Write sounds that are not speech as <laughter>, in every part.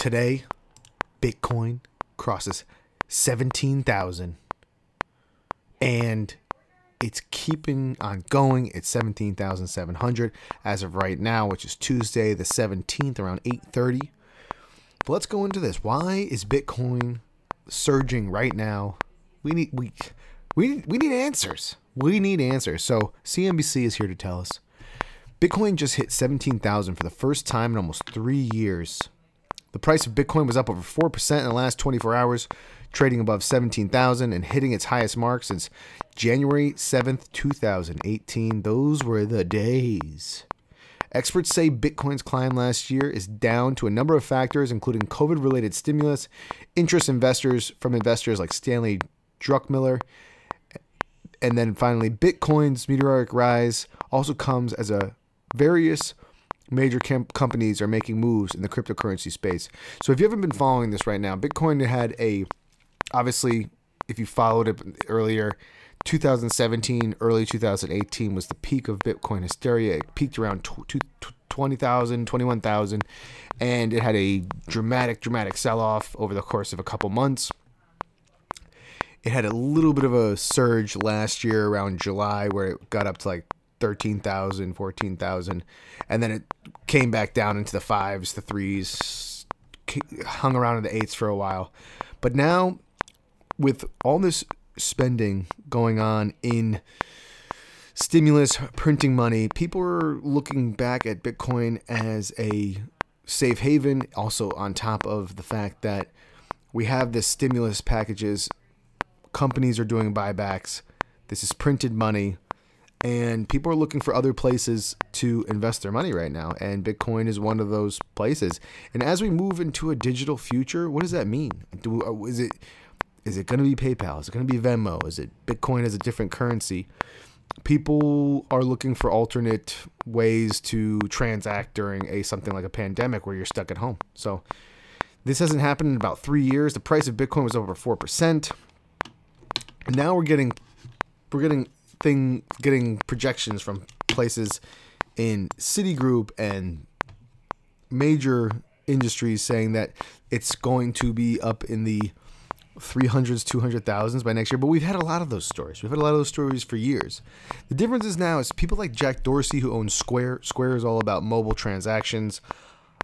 today, Bitcoin crosses 17,000 and it's keeping on going. It's 17,700 as of right now, which is Tuesday the 17th around 8:30. But let's go into this. Why is Bitcoin surging right now? We need we we we need answers. We need answers. So CNBC is here to tell us. Bitcoin just hit 17,000 for the first time in almost 3 years. The price of Bitcoin was up over 4% in the last 24 hours, trading above 17,000 and hitting its highest mark since January 7th, 2018. Those were the days. Experts say Bitcoin's climb last year is down to a number of factors, including COVID related stimulus, interest investors from investors like Stanley Druckenmiller, and then finally, Bitcoin's meteoric rise also comes as a various major companies are making moves in the cryptocurrency space. So if you haven't been following this right now, Bitcoin had a obviously if you followed it earlier 2017 early 2018 was the peak of bitcoin hysteria it peaked around 20,000 21,000 and it had a dramatic dramatic sell off over the course of a couple months it had a little bit of a surge last year around July where it got up to like 13,000, 14,000. And then it came back down into the fives, the threes, hung around in the eights for a while. But now, with all this spending going on in stimulus, printing money, people are looking back at Bitcoin as a safe haven. Also, on top of the fact that we have this stimulus packages, companies are doing buybacks. This is printed money and people are looking for other places to invest their money right now and bitcoin is one of those places. And as we move into a digital future what does that mean? Do, uh, is it is it going to be paypal? Is it going to be venmo? Is it bitcoin as a different currency? People are looking for alternate ways to transact during a something like a pandemic where you're stuck at home. So this hasn't happened in about three years. The price of bitcoin was over 4% now we're getting we're getting thing getting projections from places in Citigroup and major industries saying that it's going to be up in the 300s, 200,000s by next year. But we've had a lot of those stories. We've had a lot of those stories for years. The difference is now is people like Jack Dorsey who owns Square. Square is all about mobile transactions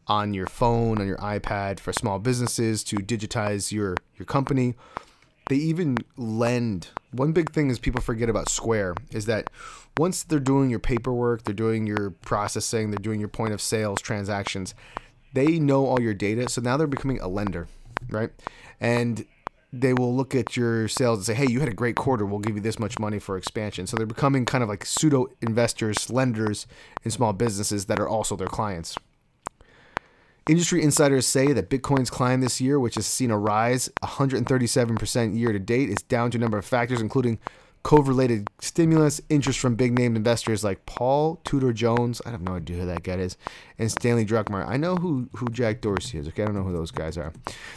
on your phone, on your iPad for small businesses to digitize your your company they even lend. One big thing is people forget about Square is that once they're doing your paperwork, they're doing your processing, they're doing your point of sales transactions, they know all your data. So now they're becoming a lender, right? And they will look at your sales and say, hey, you had a great quarter. We'll give you this much money for expansion. So they're becoming kind of like pseudo investors, lenders in small businesses that are also their clients. Industry insiders say that Bitcoin's climb this year, which has seen a rise 137% year to date, is down to a number of factors, including COVID related stimulus, interest from big name investors like Paul Tudor Jones. I have no idea who that guy is. And Stanley Druckenmiller. I know who, who Jack Dorsey is. Okay, I don't know who those guys are.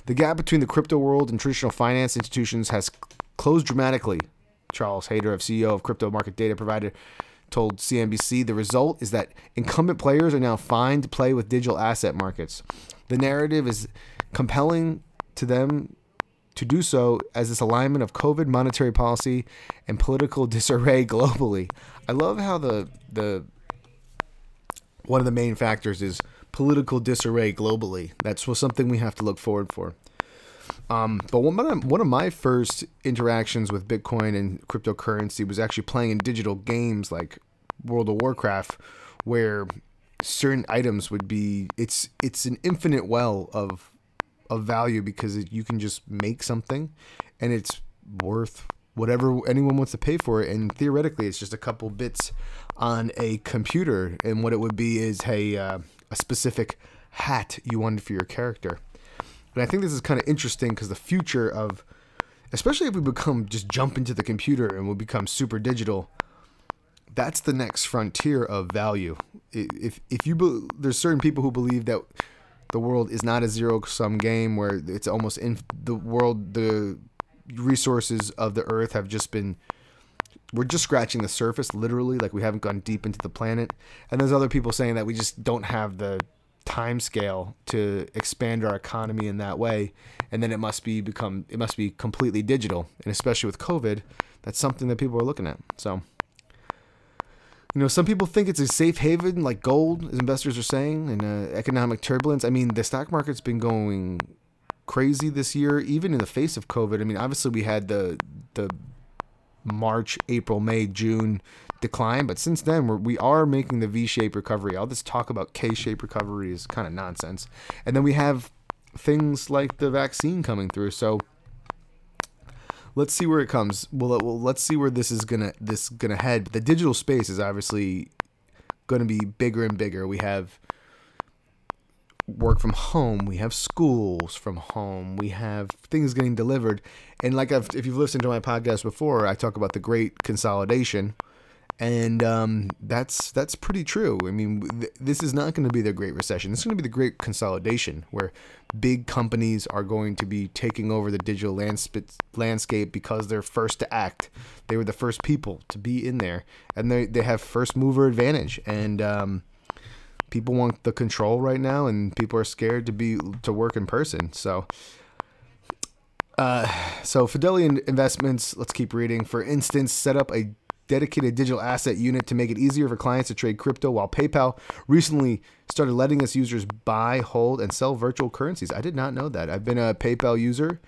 The gap between the crypto world and traditional finance institutions has closed dramatically. Charles Hayter, of CEO of Crypto Market Data, provided told CNBC the result is that incumbent players are now fine to play with digital asset markets. The narrative is compelling to them to do so as this alignment of COVID monetary policy and political <laughs> disarray globally. I love how the the one of the main factors is political disarray globally. That's something we have to look forward for. Um, but one of, one of my first interactions with Bitcoin and cryptocurrency was actually playing in digital games like World of Warcraft, where certain items would be it's it's an infinite well of of value because it, you can just make something and it's worth whatever anyone wants to pay for it. And theoretically it's just a couple bits on a computer. And what it would be is hey uh, a specific hat you wanted for your character. And I think this is kind of interesting because the future of, especially if we become just jump into the computer and we become super digital, that's the next frontier of value. If if you be, there's certain people who believe that the world is not a zero sum game where it's almost in the world the resources of the earth have just been we're just scratching the surface literally like we haven't gone deep into the planet. And there's other people saying that we just don't have the time scale to expand our economy in that way. And then it must be become it must be completely digital. And especially with covid that's something that people are looking at. So you know some people think it's a safe haven like gold as investors are saying in uh, economic turbulence i mean the stock market's been going crazy this year even in the face of covid i mean obviously we had the the march april may june decline, but since then we're, we are making the V-shaped recovery. All this talk about K-shaped recovery is kind of nonsense. And then we have things like the vaccine coming through. So let's see where it comes. Well, well let's see where this is gonna this gonna head. The digital space is obviously going to be bigger and bigger. We have work from home. We have schools from home. We have things getting delivered. And like I've, if you've listened to my podcast before, I talk about the great consolidation and um, that's that's pretty true. I mean, th- this is not going to be the Great Recession. This is going to be the Great Consolidation, where big companies are going to be taking over the digital landsp- landscape because they're first to act. They were the first people to be in there, and they they have first mover advantage. And um, people want the control right now, and people are scared to be to work in person. So. Uh, so Fidelity Investments, let's keep reading. For instance, set up a dedicated digital asset unit to make it easier for clients to trade crypto, while PayPal recently started letting its users buy, hold, and sell virtual currencies. I did not know that. I've been a PayPal user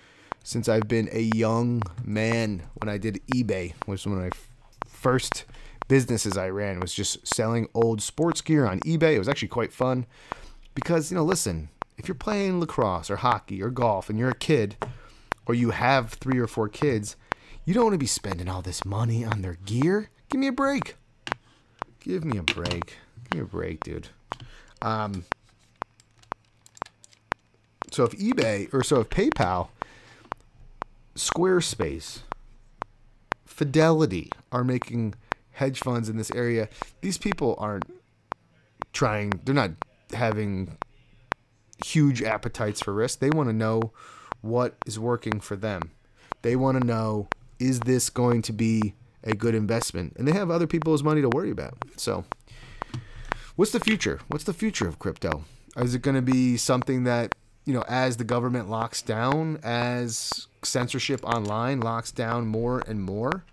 since I've been a young man when I did eBay, which was one of my first businesses I ran was just selling old sports gear on eBay. It was actually quite fun because, you know, listen, if you're playing lacrosse or hockey or golf and you're a kid or you have three or four kids, you don't want to be spending all this money on their gear. Give me a break. Give me a break. Give me a break, dude. Um, so if eBay or so if PayPal, Squarespace, Fidelity are making hedge funds in this area, these people aren't trying. They're not having huge appetites for risk. They want to know what is working for them. They want to know is this going to be a good investment? And they have other people's money to worry about. So, what's the future? What's the future of crypto? Is it going to be something that, you know, as the government locks down, as censorship online locks down more and more?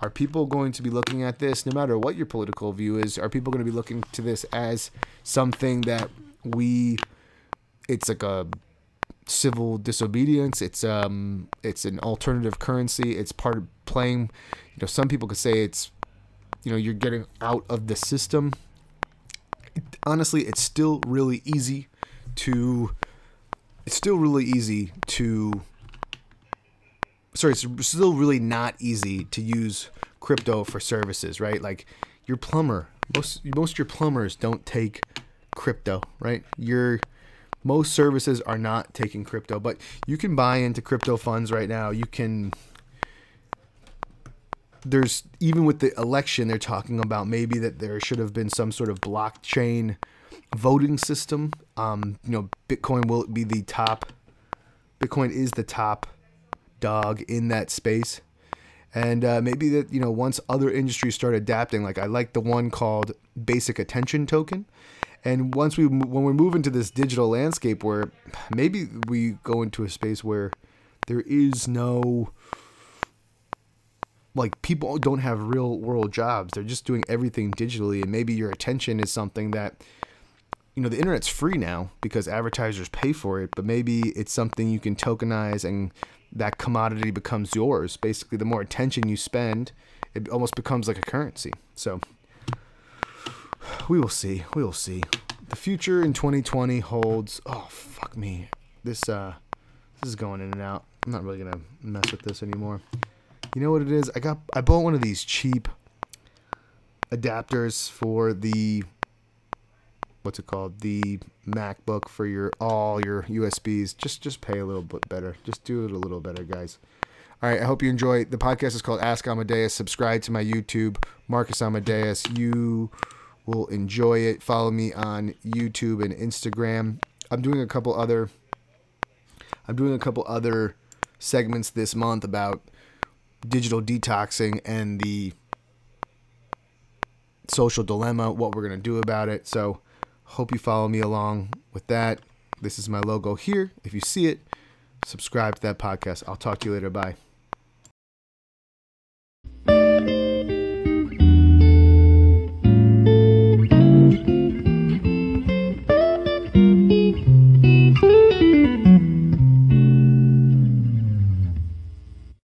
Are people going to be looking at this, no matter what your political view is, are people going to be looking to this as something that we, it's like a civil disobedience. It's um it's an alternative currency. It's part of playing. You know, some people could say it's you know you're getting out of the system. It, honestly, it's still really easy to. It's still really easy to. Sorry, it's still really not easy to use crypto for services, right? Like your plumber, most most your plumbers don't take crypto, right? Your most services are not taking crypto, but you can buy into crypto funds right now. You can there's even with the election they're talking about maybe that there should have been some sort of blockchain voting system. Um, you know, Bitcoin will be the top Bitcoin is the top dog in that space. And uh, maybe that you know once other industries start adapting, like I like the one called Basic Attention Token, and once we when we move into this digital landscape where maybe we go into a space where there is no like people don't have real world jobs. They're just doing everything digitally. And maybe your attention is something that you know the internet's free now because advertisers pay for it. But maybe it's something you can tokenize and that commodity becomes yours. Basically the more attention you spend it almost becomes like a currency. So we will see. We will see. The future in 2020 holds. Oh fuck me. This uh, this is going in and out. I'm not really gonna mess with this anymore. You know what it is? I got. I bought one of these cheap adapters for the what's it called the macbook for your all your usbs just just pay a little bit better just do it a little better guys all right i hope you enjoy the podcast is called ask amadeus subscribe to my youtube marcus amadeus you will enjoy it. Follow me on YouTube and Instagram. I'm doing a couple other I'm doing a couple other segments this month about digital detoxing and the social dilemma, what we're going to do about it. So Hope you follow me along with that. This is my logo here. If you see it, subscribe to that podcast. I'll talk to you later. Bye.